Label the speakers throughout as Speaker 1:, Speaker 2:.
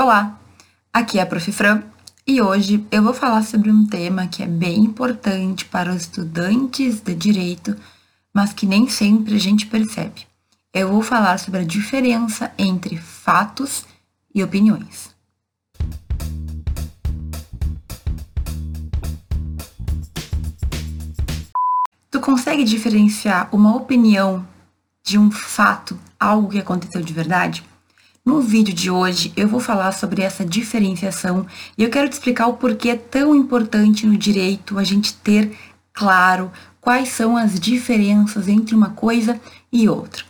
Speaker 1: Olá, aqui é a Prof. Fran e hoje eu vou falar sobre um tema que é bem importante para os estudantes de direito, mas que nem sempre a gente percebe. Eu vou falar sobre a diferença entre fatos e opiniões. Tu consegue diferenciar uma opinião de um fato, algo que aconteceu de verdade? No vídeo de hoje eu vou falar sobre essa diferenciação e eu quero te explicar o porquê é tão importante no direito a gente ter claro quais são as diferenças entre uma coisa e outra.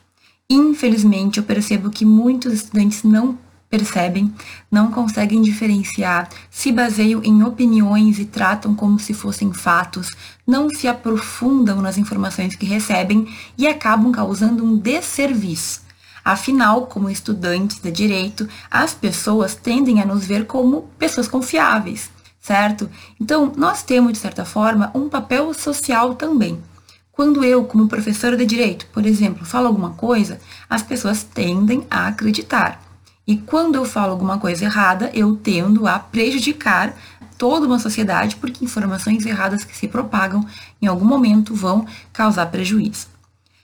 Speaker 1: Infelizmente, eu percebo que muitos estudantes não percebem, não conseguem diferenciar, se baseiam em opiniões e tratam como se fossem fatos, não se aprofundam nas informações que recebem e acabam causando um desserviço Afinal, como estudantes de direito, as pessoas tendem a nos ver como pessoas confiáveis, certo? Então, nós temos, de certa forma, um papel social também. Quando eu, como professora de direito, por exemplo, falo alguma coisa, as pessoas tendem a acreditar. E quando eu falo alguma coisa errada, eu tendo a prejudicar toda uma sociedade, porque informações erradas que se propagam em algum momento vão causar prejuízo.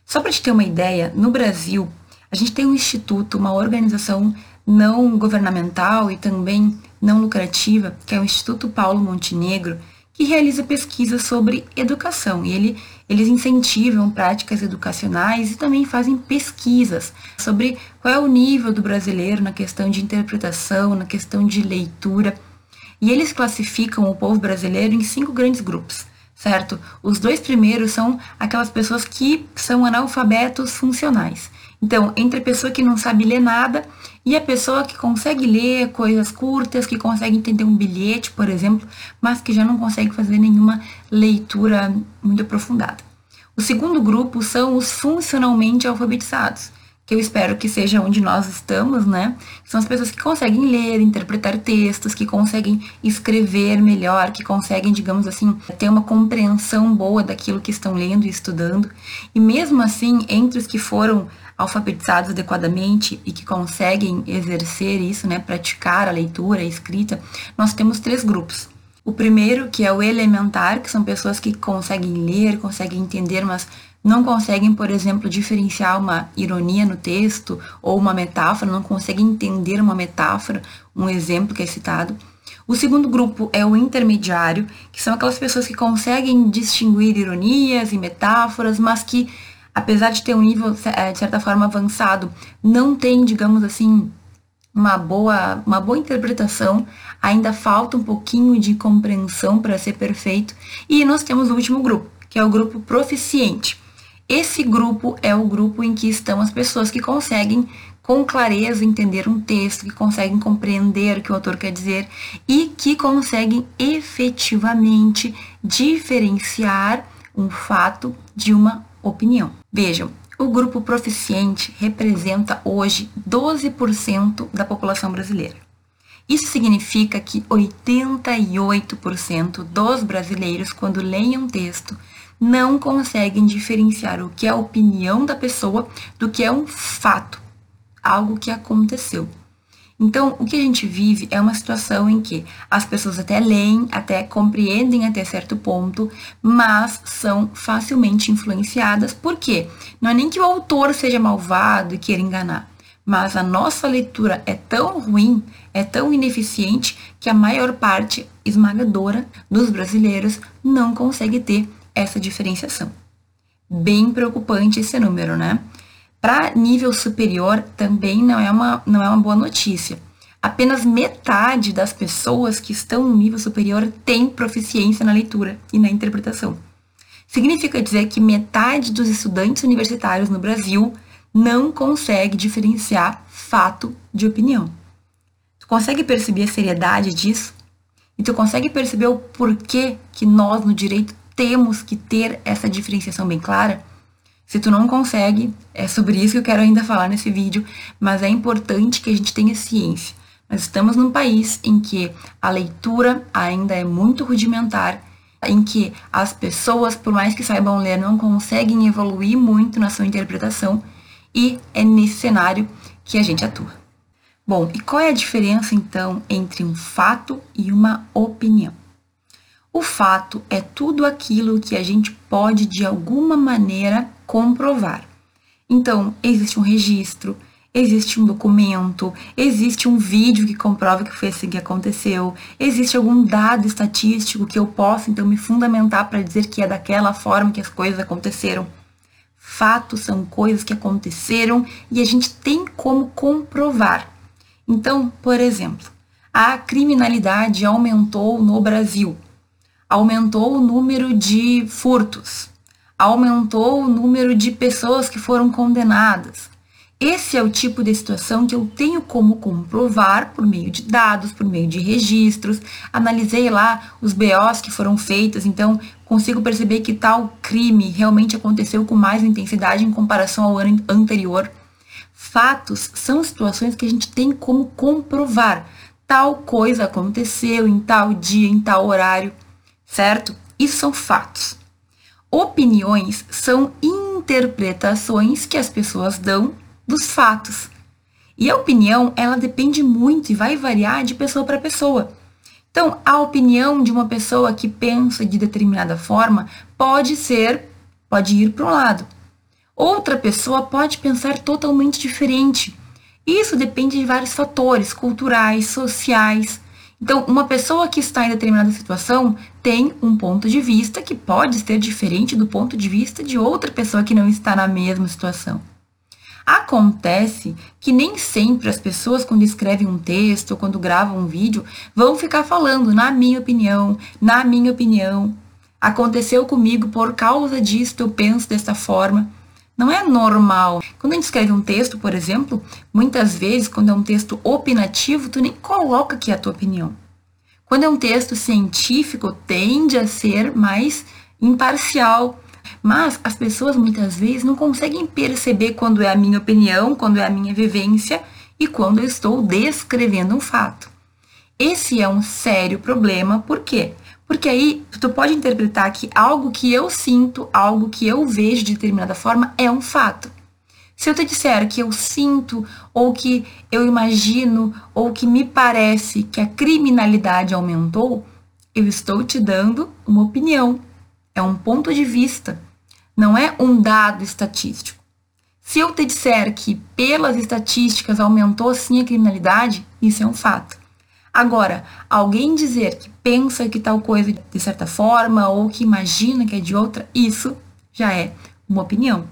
Speaker 1: Só para te ter uma ideia, no Brasil, a gente tem um instituto, uma organização não governamental e também não lucrativa, que é o Instituto Paulo Montenegro, que realiza pesquisas sobre educação. E ele, eles incentivam práticas educacionais e também fazem pesquisas sobre qual é o nível do brasileiro na questão de interpretação, na questão de leitura. E eles classificam o povo brasileiro em cinco grandes grupos, certo? Os dois primeiros são aquelas pessoas que são analfabetos funcionais. Então, entre a pessoa que não sabe ler nada e a pessoa que consegue ler coisas curtas, que consegue entender um bilhete, por exemplo, mas que já não consegue fazer nenhuma leitura muito aprofundada. O segundo grupo são os funcionalmente alfabetizados, que eu espero que seja onde nós estamos, né? São as pessoas que conseguem ler, interpretar textos, que conseguem escrever melhor, que conseguem, digamos assim, ter uma compreensão boa daquilo que estão lendo e estudando. E mesmo assim, entre os que foram alfabetizados adequadamente e que conseguem exercer isso, né, praticar a leitura, a escrita, nós temos três grupos. O primeiro, que é o elementar, que são pessoas que conseguem ler, conseguem entender, mas não conseguem, por exemplo, diferenciar uma ironia no texto ou uma metáfora, não conseguem entender uma metáfora, um exemplo que é citado. O segundo grupo é o intermediário, que são aquelas pessoas que conseguem distinguir ironias e metáforas, mas que apesar de ter um nível, é, de certa forma, avançado, não tem, digamos assim, uma boa, uma boa interpretação, ainda falta um pouquinho de compreensão para ser perfeito. E nós temos o último grupo, que é o grupo proficiente. Esse grupo é o grupo em que estão as pessoas que conseguem com clareza entender um texto, que conseguem compreender o que o autor quer dizer e que conseguem efetivamente diferenciar um fato de uma opinião. Vejam, o grupo proficiente representa hoje 12% da população brasileira. Isso significa que 88% dos brasileiros, quando leem um texto, não conseguem diferenciar o que é a opinião da pessoa do que é um fato, algo que aconteceu. Então, o que a gente vive é uma situação em que as pessoas até leem, até compreendem até certo ponto, mas são facilmente influenciadas. Por quê? Não é nem que o autor seja malvado e queira enganar, mas a nossa leitura é tão ruim, é tão ineficiente, que a maior parte esmagadora dos brasileiros não consegue ter essa diferenciação. Bem preocupante esse número, né? Para nível superior, também não é, uma, não é uma boa notícia. Apenas metade das pessoas que estão no nível superior tem proficiência na leitura e na interpretação. Significa dizer que metade dos estudantes universitários no Brasil não consegue diferenciar fato de opinião. Tu consegue perceber a seriedade disso? E tu consegue perceber o porquê que nós no direito temos que ter essa diferenciação bem clara? Se tu não consegue, é sobre isso que eu quero ainda falar nesse vídeo, mas é importante que a gente tenha ciência. Nós estamos num país em que a leitura ainda é muito rudimentar, em que as pessoas, por mais que saibam ler, não conseguem evoluir muito na sua interpretação, e é nesse cenário que a gente atua. Bom, e qual é a diferença então entre um fato e uma opinião? O fato é tudo aquilo que a gente pode de alguma maneira comprovar. Então, existe um registro, existe um documento, existe um vídeo que comprova que foi assim que aconteceu, existe algum dado estatístico que eu possa então me fundamentar para dizer que é daquela forma que as coisas aconteceram. Fatos são coisas que aconteceram e a gente tem como comprovar. Então, por exemplo, a criminalidade aumentou no Brasil aumentou o número de furtos, aumentou o número de pessoas que foram condenadas. Esse é o tipo de situação que eu tenho como comprovar por meio de dados, por meio de registros. Analisei lá os BOs que foram feitos, então consigo perceber que tal crime realmente aconteceu com mais intensidade em comparação ao ano anterior. Fatos são situações que a gente tem como comprovar. Tal coisa aconteceu em tal dia, em tal horário certo? Isso são fatos. Opiniões são interpretações que as pessoas dão dos fatos. E a opinião, ela depende muito e vai variar de pessoa para pessoa. Então, a opinião de uma pessoa que pensa de determinada forma pode ser, pode ir para um lado. Outra pessoa pode pensar totalmente diferente. Isso depende de vários fatores culturais, sociais, então, uma pessoa que está em determinada situação tem um ponto de vista que pode ser diferente do ponto de vista de outra pessoa que não está na mesma situação. Acontece que nem sempre as pessoas, quando escrevem um texto ou quando gravam um vídeo, vão ficar falando, na minha opinião, na minha opinião. Aconteceu comigo por causa disso, eu penso dessa forma. Não é normal. Quando a gente escreve um texto, por exemplo, muitas vezes, quando é um texto opinativo, tu nem coloca aqui a tua opinião. Quando é um texto científico, tende a ser mais imparcial. Mas as pessoas muitas vezes não conseguem perceber quando é a minha opinião, quando é a minha vivência e quando eu estou descrevendo um fato. Esse é um sério problema, por quê? Porque aí tu pode interpretar que algo que eu sinto, algo que eu vejo de determinada forma é um fato. Se eu te disser que eu sinto, ou que eu imagino, ou que me parece que a criminalidade aumentou, eu estou te dando uma opinião. É um ponto de vista, não é um dado estatístico. Se eu te disser que pelas estatísticas aumentou sim a criminalidade, isso é um fato. Agora, alguém dizer que pensa que tal coisa de certa forma ou que imagina que é de outra, isso já é uma opinião.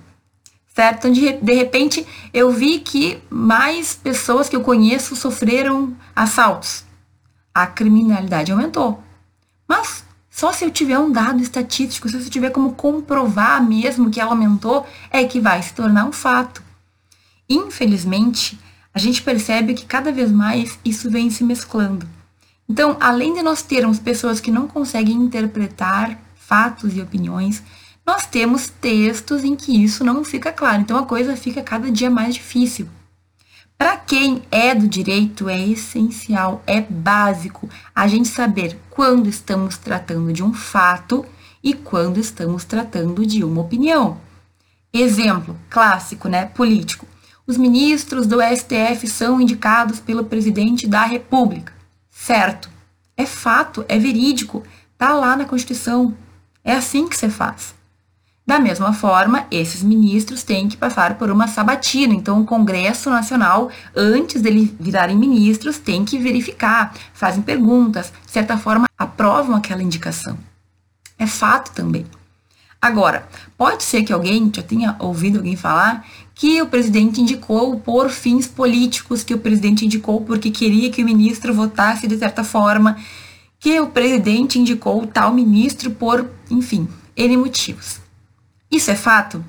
Speaker 1: Certo? Então, de, de repente, eu vi que mais pessoas que eu conheço sofreram assaltos. A criminalidade aumentou. Mas só se eu tiver um dado estatístico, se eu tiver como comprovar mesmo que ela aumentou, é que vai se tornar um fato. Infelizmente, a gente percebe que cada vez mais isso vem se mesclando. Então, além de nós termos pessoas que não conseguem interpretar fatos e opiniões, nós temos textos em que isso não fica claro. Então, a coisa fica cada dia mais difícil. Para quem é do direito, é essencial, é básico a gente saber quando estamos tratando de um fato e quando estamos tratando de uma opinião. Exemplo clássico, né? Político. Os ministros do STF são indicados pelo presidente da República. Certo. É fato, é verídico. Tá lá na Constituição. É assim que se faz. Da mesma forma, esses ministros têm que passar por uma sabatina. Então, o Congresso Nacional, antes deles virarem ministros, tem que verificar, fazem perguntas, de certa forma, aprovam aquela indicação. É fato também. Agora, pode ser que alguém já tenha ouvido alguém falar que o presidente indicou por fins políticos, que o presidente indicou porque queria que o ministro votasse de certa forma, que o presidente indicou tal ministro por, enfim, N motivos. Isso é fato?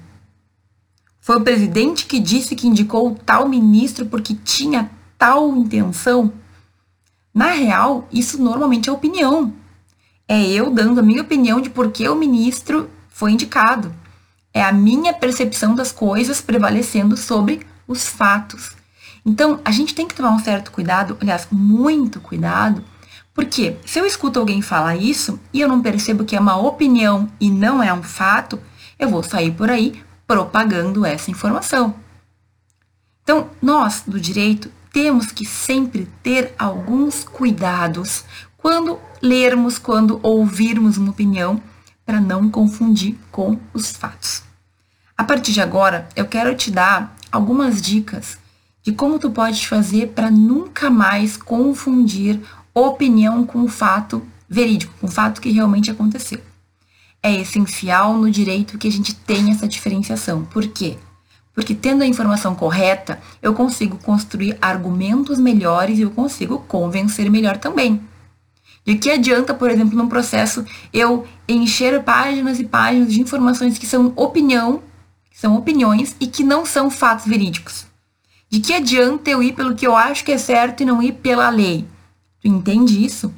Speaker 1: Foi o presidente que disse que indicou tal ministro porque tinha tal intenção? Na real, isso normalmente é opinião. É eu dando a minha opinião de por que o ministro foi indicado. É a minha percepção das coisas prevalecendo sobre os fatos. Então, a gente tem que tomar um certo cuidado, aliás, muito cuidado, porque se eu escuto alguém falar isso e eu não percebo que é uma opinião e não é um fato, eu vou sair por aí propagando essa informação. Então, nós do direito temos que sempre ter alguns cuidados quando lermos, quando ouvirmos uma opinião, para não confundir com os fatos. A partir de agora, eu quero te dar algumas dicas de como tu pode fazer para nunca mais confundir opinião com fato verídico, com fato que realmente aconteceu. É essencial no direito que a gente tenha essa diferenciação. Por quê? Porque tendo a informação correta, eu consigo construir argumentos melhores e eu consigo convencer melhor também. De que adianta, por exemplo, num processo eu encher páginas e páginas de informações que são opinião, que são opiniões e que não são fatos verídicos? De que adianta eu ir pelo que eu acho que é certo e não ir pela lei? Tu entende isso?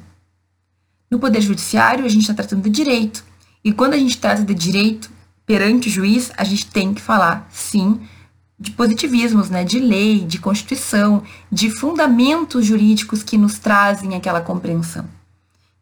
Speaker 1: No Poder Judiciário, a gente está tratando de direito. E quando a gente trata de direito, perante o juiz, a gente tem que falar, sim, de positivismos, né? De lei, de constituição, de fundamentos jurídicos que nos trazem aquela compreensão.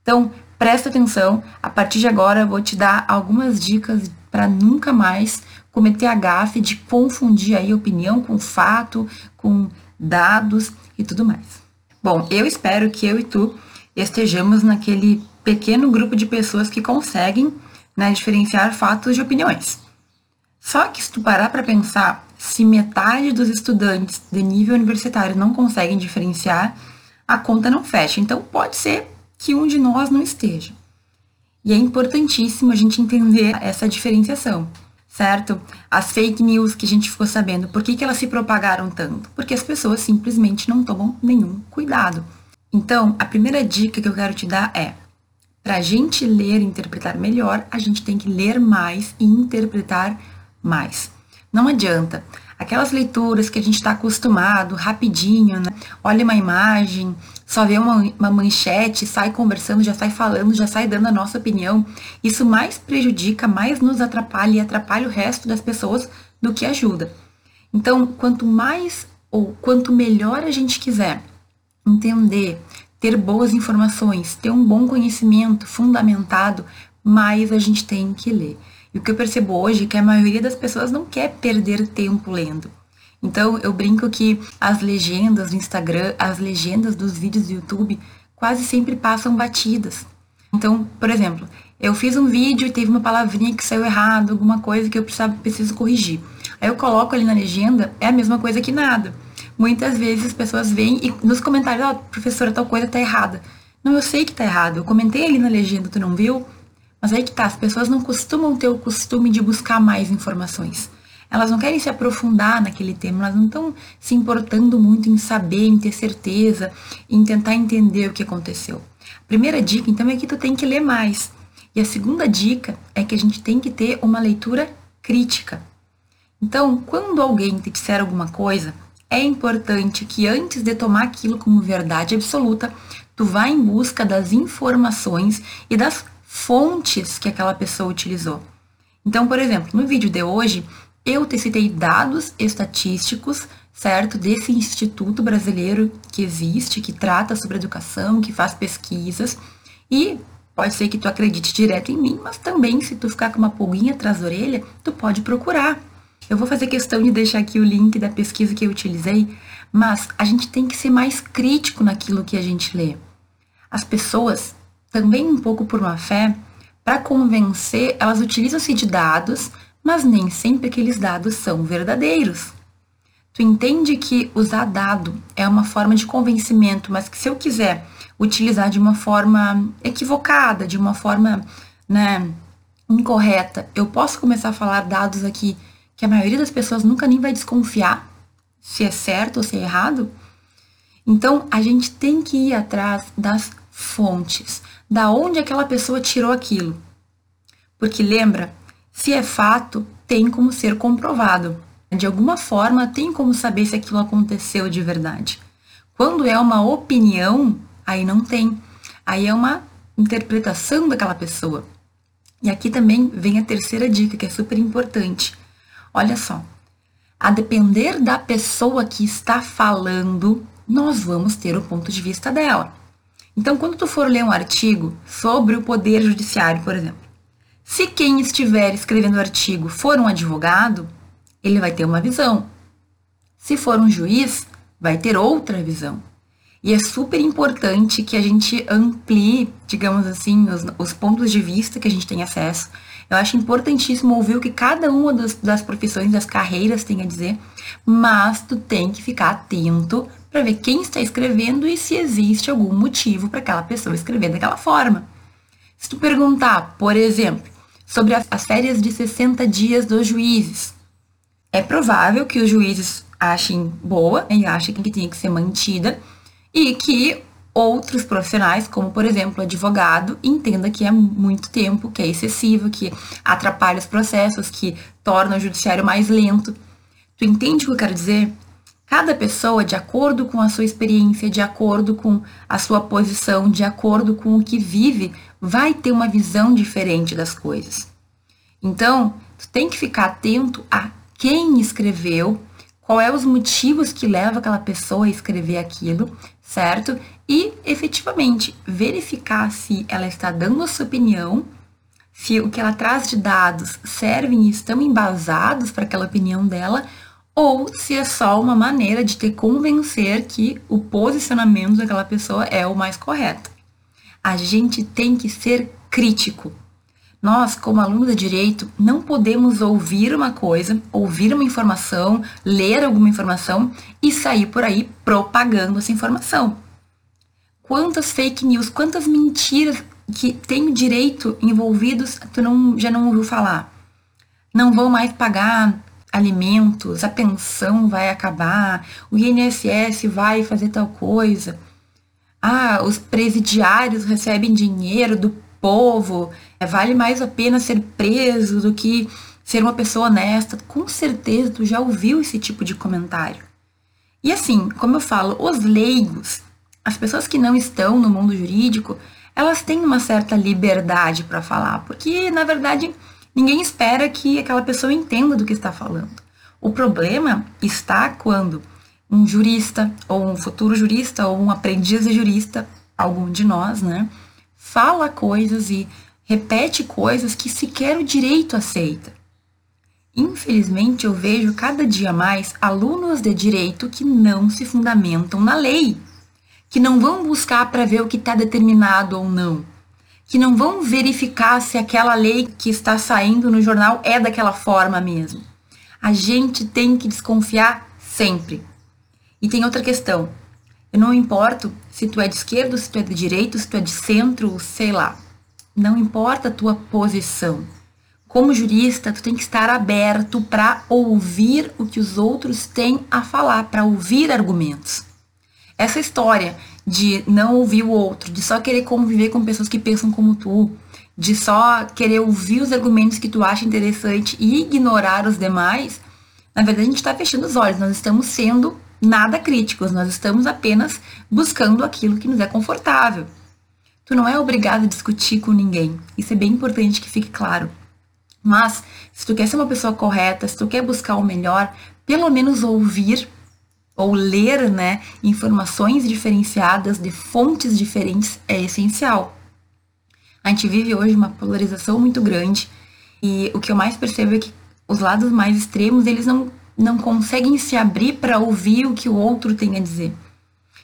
Speaker 1: Então, presta atenção, a partir de agora eu vou te dar algumas dicas para nunca mais cometer a gafe de confundir aí opinião com fato, com dados e tudo mais. Bom, eu espero que eu e tu estejamos naquele pequeno grupo de pessoas que conseguem né, diferenciar fatos de opiniões. Só que se tu parar para pensar, se metade dos estudantes de nível universitário não conseguem diferenciar, a conta não fecha. Então pode ser que um de nós não esteja. E é importantíssimo a gente entender essa diferenciação, certo? As fake news que a gente ficou sabendo, por que, que elas se propagaram tanto? Porque as pessoas simplesmente não tomam nenhum cuidado. Então, a primeira dica que eu quero te dar é: para a gente ler e interpretar melhor, a gente tem que ler mais e interpretar mais. Não adianta. Aquelas leituras que a gente está acostumado, rapidinho, né? Olha uma imagem, só vê uma, uma manchete, sai conversando, já sai falando, já sai dando a nossa opinião. Isso mais prejudica, mais nos atrapalha e atrapalha o resto das pessoas do que ajuda. Então, quanto mais ou quanto melhor a gente quiser entender ter boas informações, ter um bom conhecimento fundamentado, mais a gente tem que ler. E o que eu percebo hoje é que a maioria das pessoas não quer perder tempo lendo. Então eu brinco que as legendas do Instagram, as legendas dos vídeos do YouTube quase sempre passam batidas. Então, por exemplo, eu fiz um vídeo e teve uma palavrinha que saiu errado, alguma coisa que eu precisava, preciso corrigir. Aí eu coloco ali na legenda, é a mesma coisa que nada muitas vezes as pessoas vêm e nos comentários, ó, oh, professora, tal coisa tá errada. Não, eu sei que tá errado. Eu comentei ali na legenda, tu não viu? Mas aí que tá, as pessoas não costumam ter o costume de buscar mais informações. Elas não querem se aprofundar naquele tema, elas não estão se importando muito em saber, em ter certeza, em tentar entender o que aconteceu. A primeira dica, então, é que tu tem que ler mais. E a segunda dica é que a gente tem que ter uma leitura crítica. Então, quando alguém te disser alguma coisa, é importante que antes de tomar aquilo como verdade absoluta, tu vá em busca das informações e das fontes que aquela pessoa utilizou. Então, por exemplo, no vídeo de hoje, eu te citei dados estatísticos, certo, desse instituto brasileiro que existe, que trata sobre educação, que faz pesquisas, e pode ser que tu acredite direto em mim, mas também se tu ficar com uma pulguinha atrás da orelha, tu pode procurar eu vou fazer questão de deixar aqui o link da pesquisa que eu utilizei, mas a gente tem que ser mais crítico naquilo que a gente lê. As pessoas, também um pouco por má fé, para convencer, elas utilizam-se de dados, mas nem sempre aqueles dados são verdadeiros. Tu entende que usar dado é uma forma de convencimento, mas que se eu quiser utilizar de uma forma equivocada, de uma forma né, incorreta, eu posso começar a falar dados aqui que a maioria das pessoas nunca nem vai desconfiar se é certo ou se é errado. Então, a gente tem que ir atrás das fontes, da onde aquela pessoa tirou aquilo. Porque lembra, se é fato, tem como ser comprovado. De alguma forma, tem como saber se aquilo aconteceu de verdade. Quando é uma opinião, aí não tem. Aí é uma interpretação daquela pessoa. E aqui também vem a terceira dica, que é super importante. Olha só, a depender da pessoa que está falando, nós vamos ter o ponto de vista dela. Então, quando tu for ler um artigo sobre o poder judiciário, por exemplo, se quem estiver escrevendo o artigo for um advogado, ele vai ter uma visão. Se for um juiz, vai ter outra visão. E é super importante que a gente amplie, digamos assim, os, os pontos de vista que a gente tem acesso. Eu acho importantíssimo ouvir o que cada uma das, das profissões, das carreiras tem a dizer, mas tu tem que ficar atento para ver quem está escrevendo e se existe algum motivo para aquela pessoa escrever daquela forma. Se tu perguntar, por exemplo, sobre as férias de 60 dias dos juízes, é provável que os juízes achem boa e achem que tem que ser mantida e que outros profissionais, como por exemplo advogado, entenda que é muito tempo, que é excessivo, que atrapalha os processos, que torna o judiciário mais lento. Tu entende o que eu quero dizer? Cada pessoa, de acordo com a sua experiência, de acordo com a sua posição, de acordo com o que vive, vai ter uma visão diferente das coisas. Então, tu tem que ficar atento a quem escreveu, qual é os motivos que levam aquela pessoa a escrever aquilo, certo? E efetivamente verificar se ela está dando a sua opinião, se o que ela traz de dados servem e estão embasados para aquela opinião dela, ou se é só uma maneira de te convencer que o posicionamento daquela pessoa é o mais correto. A gente tem que ser crítico. Nós, como alunos de direito, não podemos ouvir uma coisa, ouvir uma informação, ler alguma informação e sair por aí propagando essa informação. Quantas fake news, quantas mentiras que tem direito envolvidos, tu não, já não ouviu falar. Não vão mais pagar alimentos, a pensão vai acabar, o INSS vai fazer tal coisa. Ah, os presidiários recebem dinheiro do povo, é, vale mais a pena ser preso do que ser uma pessoa honesta. Com certeza tu já ouviu esse tipo de comentário. E assim, como eu falo, os leigos, as pessoas que não estão no mundo jurídico, elas têm uma certa liberdade para falar, porque na verdade ninguém espera que aquela pessoa entenda do que está falando. O problema está quando um jurista, ou um futuro jurista, ou um aprendiz de jurista, algum de nós, né, fala coisas e repete coisas que sequer o direito aceita. Infelizmente, eu vejo cada dia mais alunos de direito que não se fundamentam na lei, que não vão buscar para ver o que está determinado ou não, que não vão verificar se aquela lei que está saindo no jornal é daquela forma mesmo. A gente tem que desconfiar sempre. E tem outra questão. Eu não importo se tu é de esquerda, se tu é de direita, se tu é de centro, sei lá. Não importa a tua posição. Como jurista, tu tem que estar aberto para ouvir o que os outros têm a falar, para ouvir argumentos. Essa história de não ouvir o outro, de só querer conviver com pessoas que pensam como tu, de só querer ouvir os argumentos que tu acha interessante e ignorar os demais, na verdade a gente está fechando os olhos, nós estamos sendo nada críticos, nós estamos apenas buscando aquilo que nos é confortável. Tu não é obrigado a discutir com ninguém. Isso é bem importante que fique claro. Mas, se tu quer ser uma pessoa correta, se tu quer buscar o melhor, pelo menos ouvir ou ler, né, informações diferenciadas de fontes diferentes é essencial. A gente vive hoje uma polarização muito grande e o que eu mais percebo é que os lados mais extremos, eles não, não conseguem se abrir para ouvir o que o outro tem a dizer.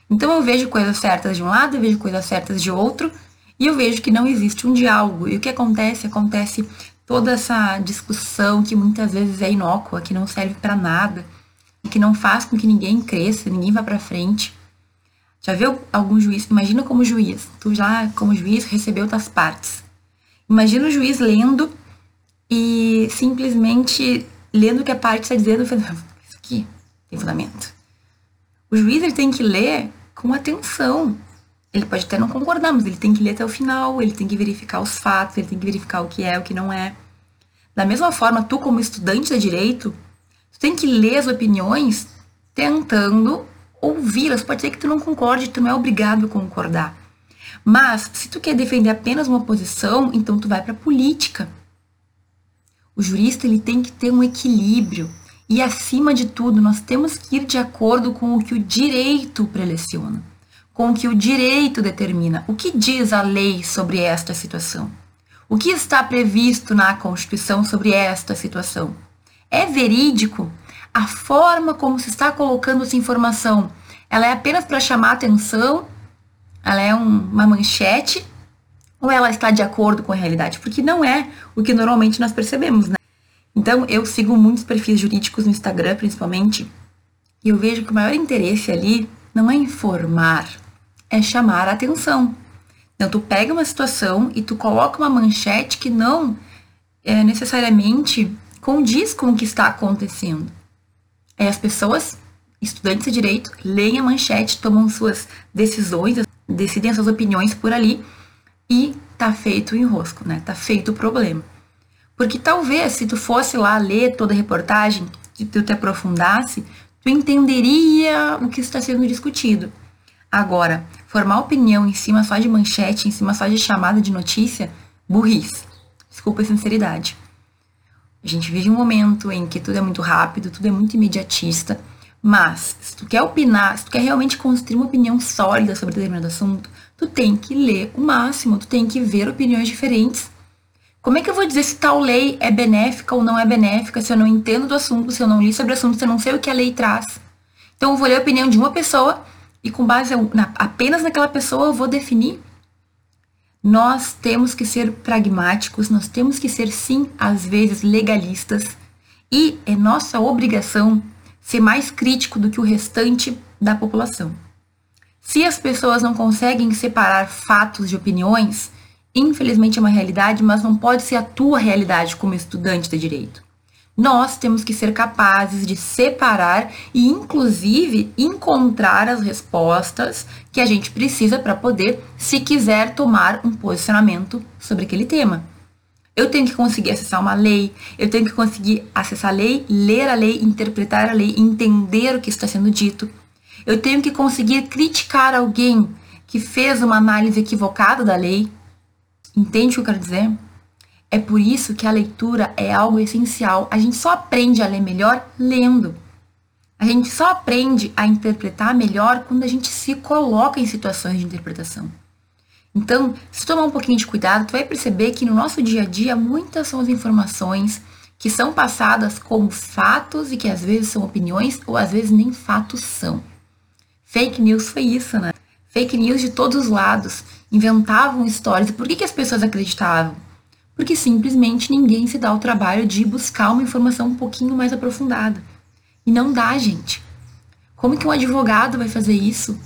Speaker 1: Então eu vejo coisas certas de um lado, eu vejo coisas certas de outro, e eu vejo que não existe um diálogo. E o que acontece? Acontece toda essa discussão que muitas vezes é inócua, que não serve para nada, que não faz com que ninguém cresça, ninguém vá para frente. Já viu algum juiz? Imagina como juiz. Tu já, como juiz, recebeu tuas partes. Imagina o juiz lendo e simplesmente lendo o que a parte está dizendo, isso aqui tem fundamento. O juiz ele tem que ler com atenção. Ele pode até não concordar, mas ele tem que ler até o final, ele tem que verificar os fatos, ele tem que verificar o que é, o que não é. Da mesma forma, tu como estudante de direito, tem que ler as opiniões tentando ouvi-las. Pode ser que tu não concorde, tu não é obrigado a concordar. Mas se tu quer defender apenas uma posição, então tu vai para a política. O jurista ele tem que ter um equilíbrio e, acima de tudo, nós temos que ir de acordo com o que o direito preleciona, com o que o direito determina. O que diz a lei sobre esta situação? O que está previsto na Constituição sobre esta situação? É verídico? A forma como se está colocando essa informação Ela é apenas para chamar atenção? Ela é um, uma manchete? Ou ela está de acordo com a realidade? Porque não é o que normalmente nós percebemos, né? Então, eu sigo muitos perfis jurídicos no Instagram, principalmente, e eu vejo que o maior interesse ali não é informar, é chamar a atenção. Então, tu pega uma situação e tu coloca uma manchete que não é, necessariamente condiz com o que está acontecendo. Aí as pessoas, estudantes de direito, leem a manchete, tomam suas decisões, decidem suas opiniões por ali e tá feito o enrosco, né? Tá feito o problema. Porque talvez se tu fosse lá ler toda a reportagem, se tu te aprofundasse, tu entenderia o que está sendo discutido. Agora, formar opinião em cima só de manchete, em cima só de chamada de notícia, burrice. Desculpa a sinceridade. A gente vive um momento em que tudo é muito rápido, tudo é muito imediatista, mas se tu quer opinar, se tu quer realmente construir uma opinião sólida sobre determinado assunto, tu tem que ler o máximo, tu tem que ver opiniões diferentes. Como é que eu vou dizer se tal lei é benéfica ou não é benéfica, se eu não entendo do assunto, se eu não li sobre o assunto, se eu não sei o que a lei traz? Então eu vou ler a opinião de uma pessoa e com base na, apenas naquela pessoa eu vou definir. Nós temos que ser pragmáticos, nós temos que ser sim, às vezes, legalistas e é nossa obrigação ser mais crítico do que o restante da população. Se as pessoas não conseguem separar fatos de opiniões, infelizmente é uma realidade, mas não pode ser a tua realidade como estudante de direito nós temos que ser capazes de separar e, inclusive, encontrar as respostas que a gente precisa para poder, se quiser, tomar um posicionamento sobre aquele tema. Eu tenho que conseguir acessar uma lei, eu tenho que conseguir acessar a lei, ler a lei, interpretar a lei, entender o que está sendo dito. Eu tenho que conseguir criticar alguém que fez uma análise equivocada da lei. Entende o que eu quero dizer? É por isso que a leitura é algo essencial. A gente só aprende a ler melhor lendo. A gente só aprende a interpretar melhor quando a gente se coloca em situações de interpretação. Então, se tomar um pouquinho de cuidado, tu vai perceber que no nosso dia a dia muitas são as informações que são passadas como fatos e que às vezes são opiniões ou às vezes nem fatos são. Fake news foi isso, né? Fake news de todos os lados, inventavam histórias. E por que, que as pessoas acreditavam? Porque simplesmente ninguém se dá o trabalho de buscar uma informação um pouquinho mais aprofundada. E não dá, gente. Como que um advogado vai fazer isso?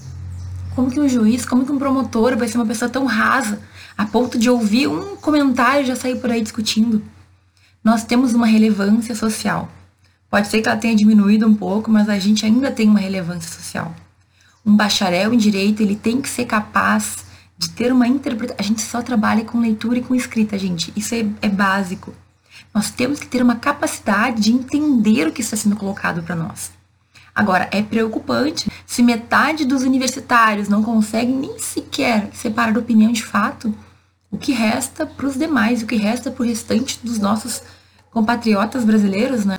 Speaker 1: Como que um juiz, como que um promotor vai ser uma pessoa tão rasa a ponto de ouvir um comentário e já sair por aí discutindo? Nós temos uma relevância social. Pode ser que ela tenha diminuído um pouco, mas a gente ainda tem uma relevância social. Um bacharel em direito, ele tem que ser capaz de ter uma interpretação. A gente só trabalha com leitura e com escrita, gente. Isso é, é básico. Nós temos que ter uma capacidade de entender o que está sendo colocado para nós. Agora, é preocupante se metade dos universitários não conseguem nem sequer separar opinião de fato, o que resta para os demais, o que resta para o restante dos nossos compatriotas brasileiros, né?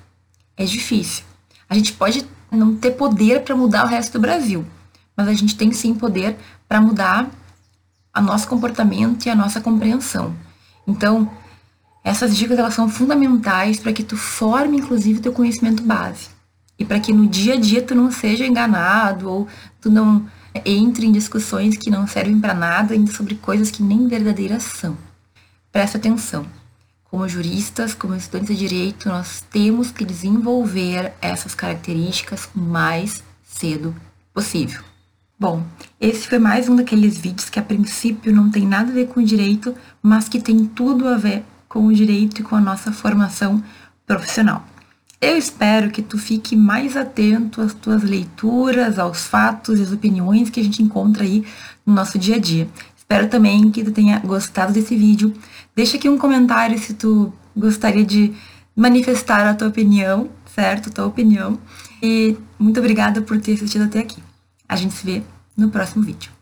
Speaker 1: É difícil. A gente pode não ter poder para mudar o resto do Brasil, mas a gente tem sim poder para mudar a nosso comportamento e a nossa compreensão. Então, essas dicas elas são fundamentais para que tu forme inclusive teu conhecimento base e para que no dia a dia tu não seja enganado ou tu não entre em discussões que não servem para nada ainda sobre coisas que nem verdadeiras são. Presta atenção. Como juristas, como estudantes de direito, nós temos que desenvolver essas características o mais cedo possível. Bom, esse foi mais um daqueles vídeos que a princípio não tem nada a ver com o direito, mas que tem tudo a ver com o direito e com a nossa formação profissional. Eu espero que tu fique mais atento às tuas leituras, aos fatos e às opiniões que a gente encontra aí no nosso dia a dia. Espero também que tu tenha gostado desse vídeo. Deixa aqui um comentário se tu gostaria de manifestar a tua opinião, certo? Tua opinião. E muito obrigada por ter assistido até aqui. A gente se vê no próximo vídeo.